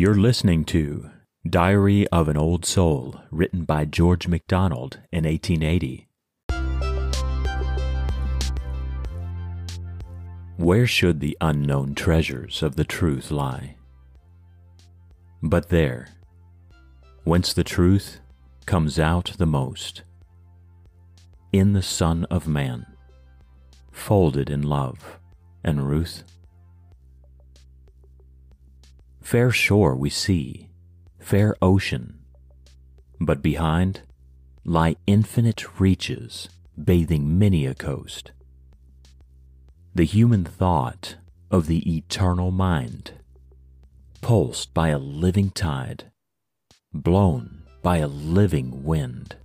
You're listening to Diary of an Old Soul, written by George MacDonald in 1880. Where should the unknown treasures of the truth lie? But there, whence the truth comes out the most, in the Son of Man, folded in love and ruth. Fair shore we see, fair ocean, but behind lie infinite reaches bathing many a coast the human thought of the eternal mind, pulsed by a living tide, blown by a living wind.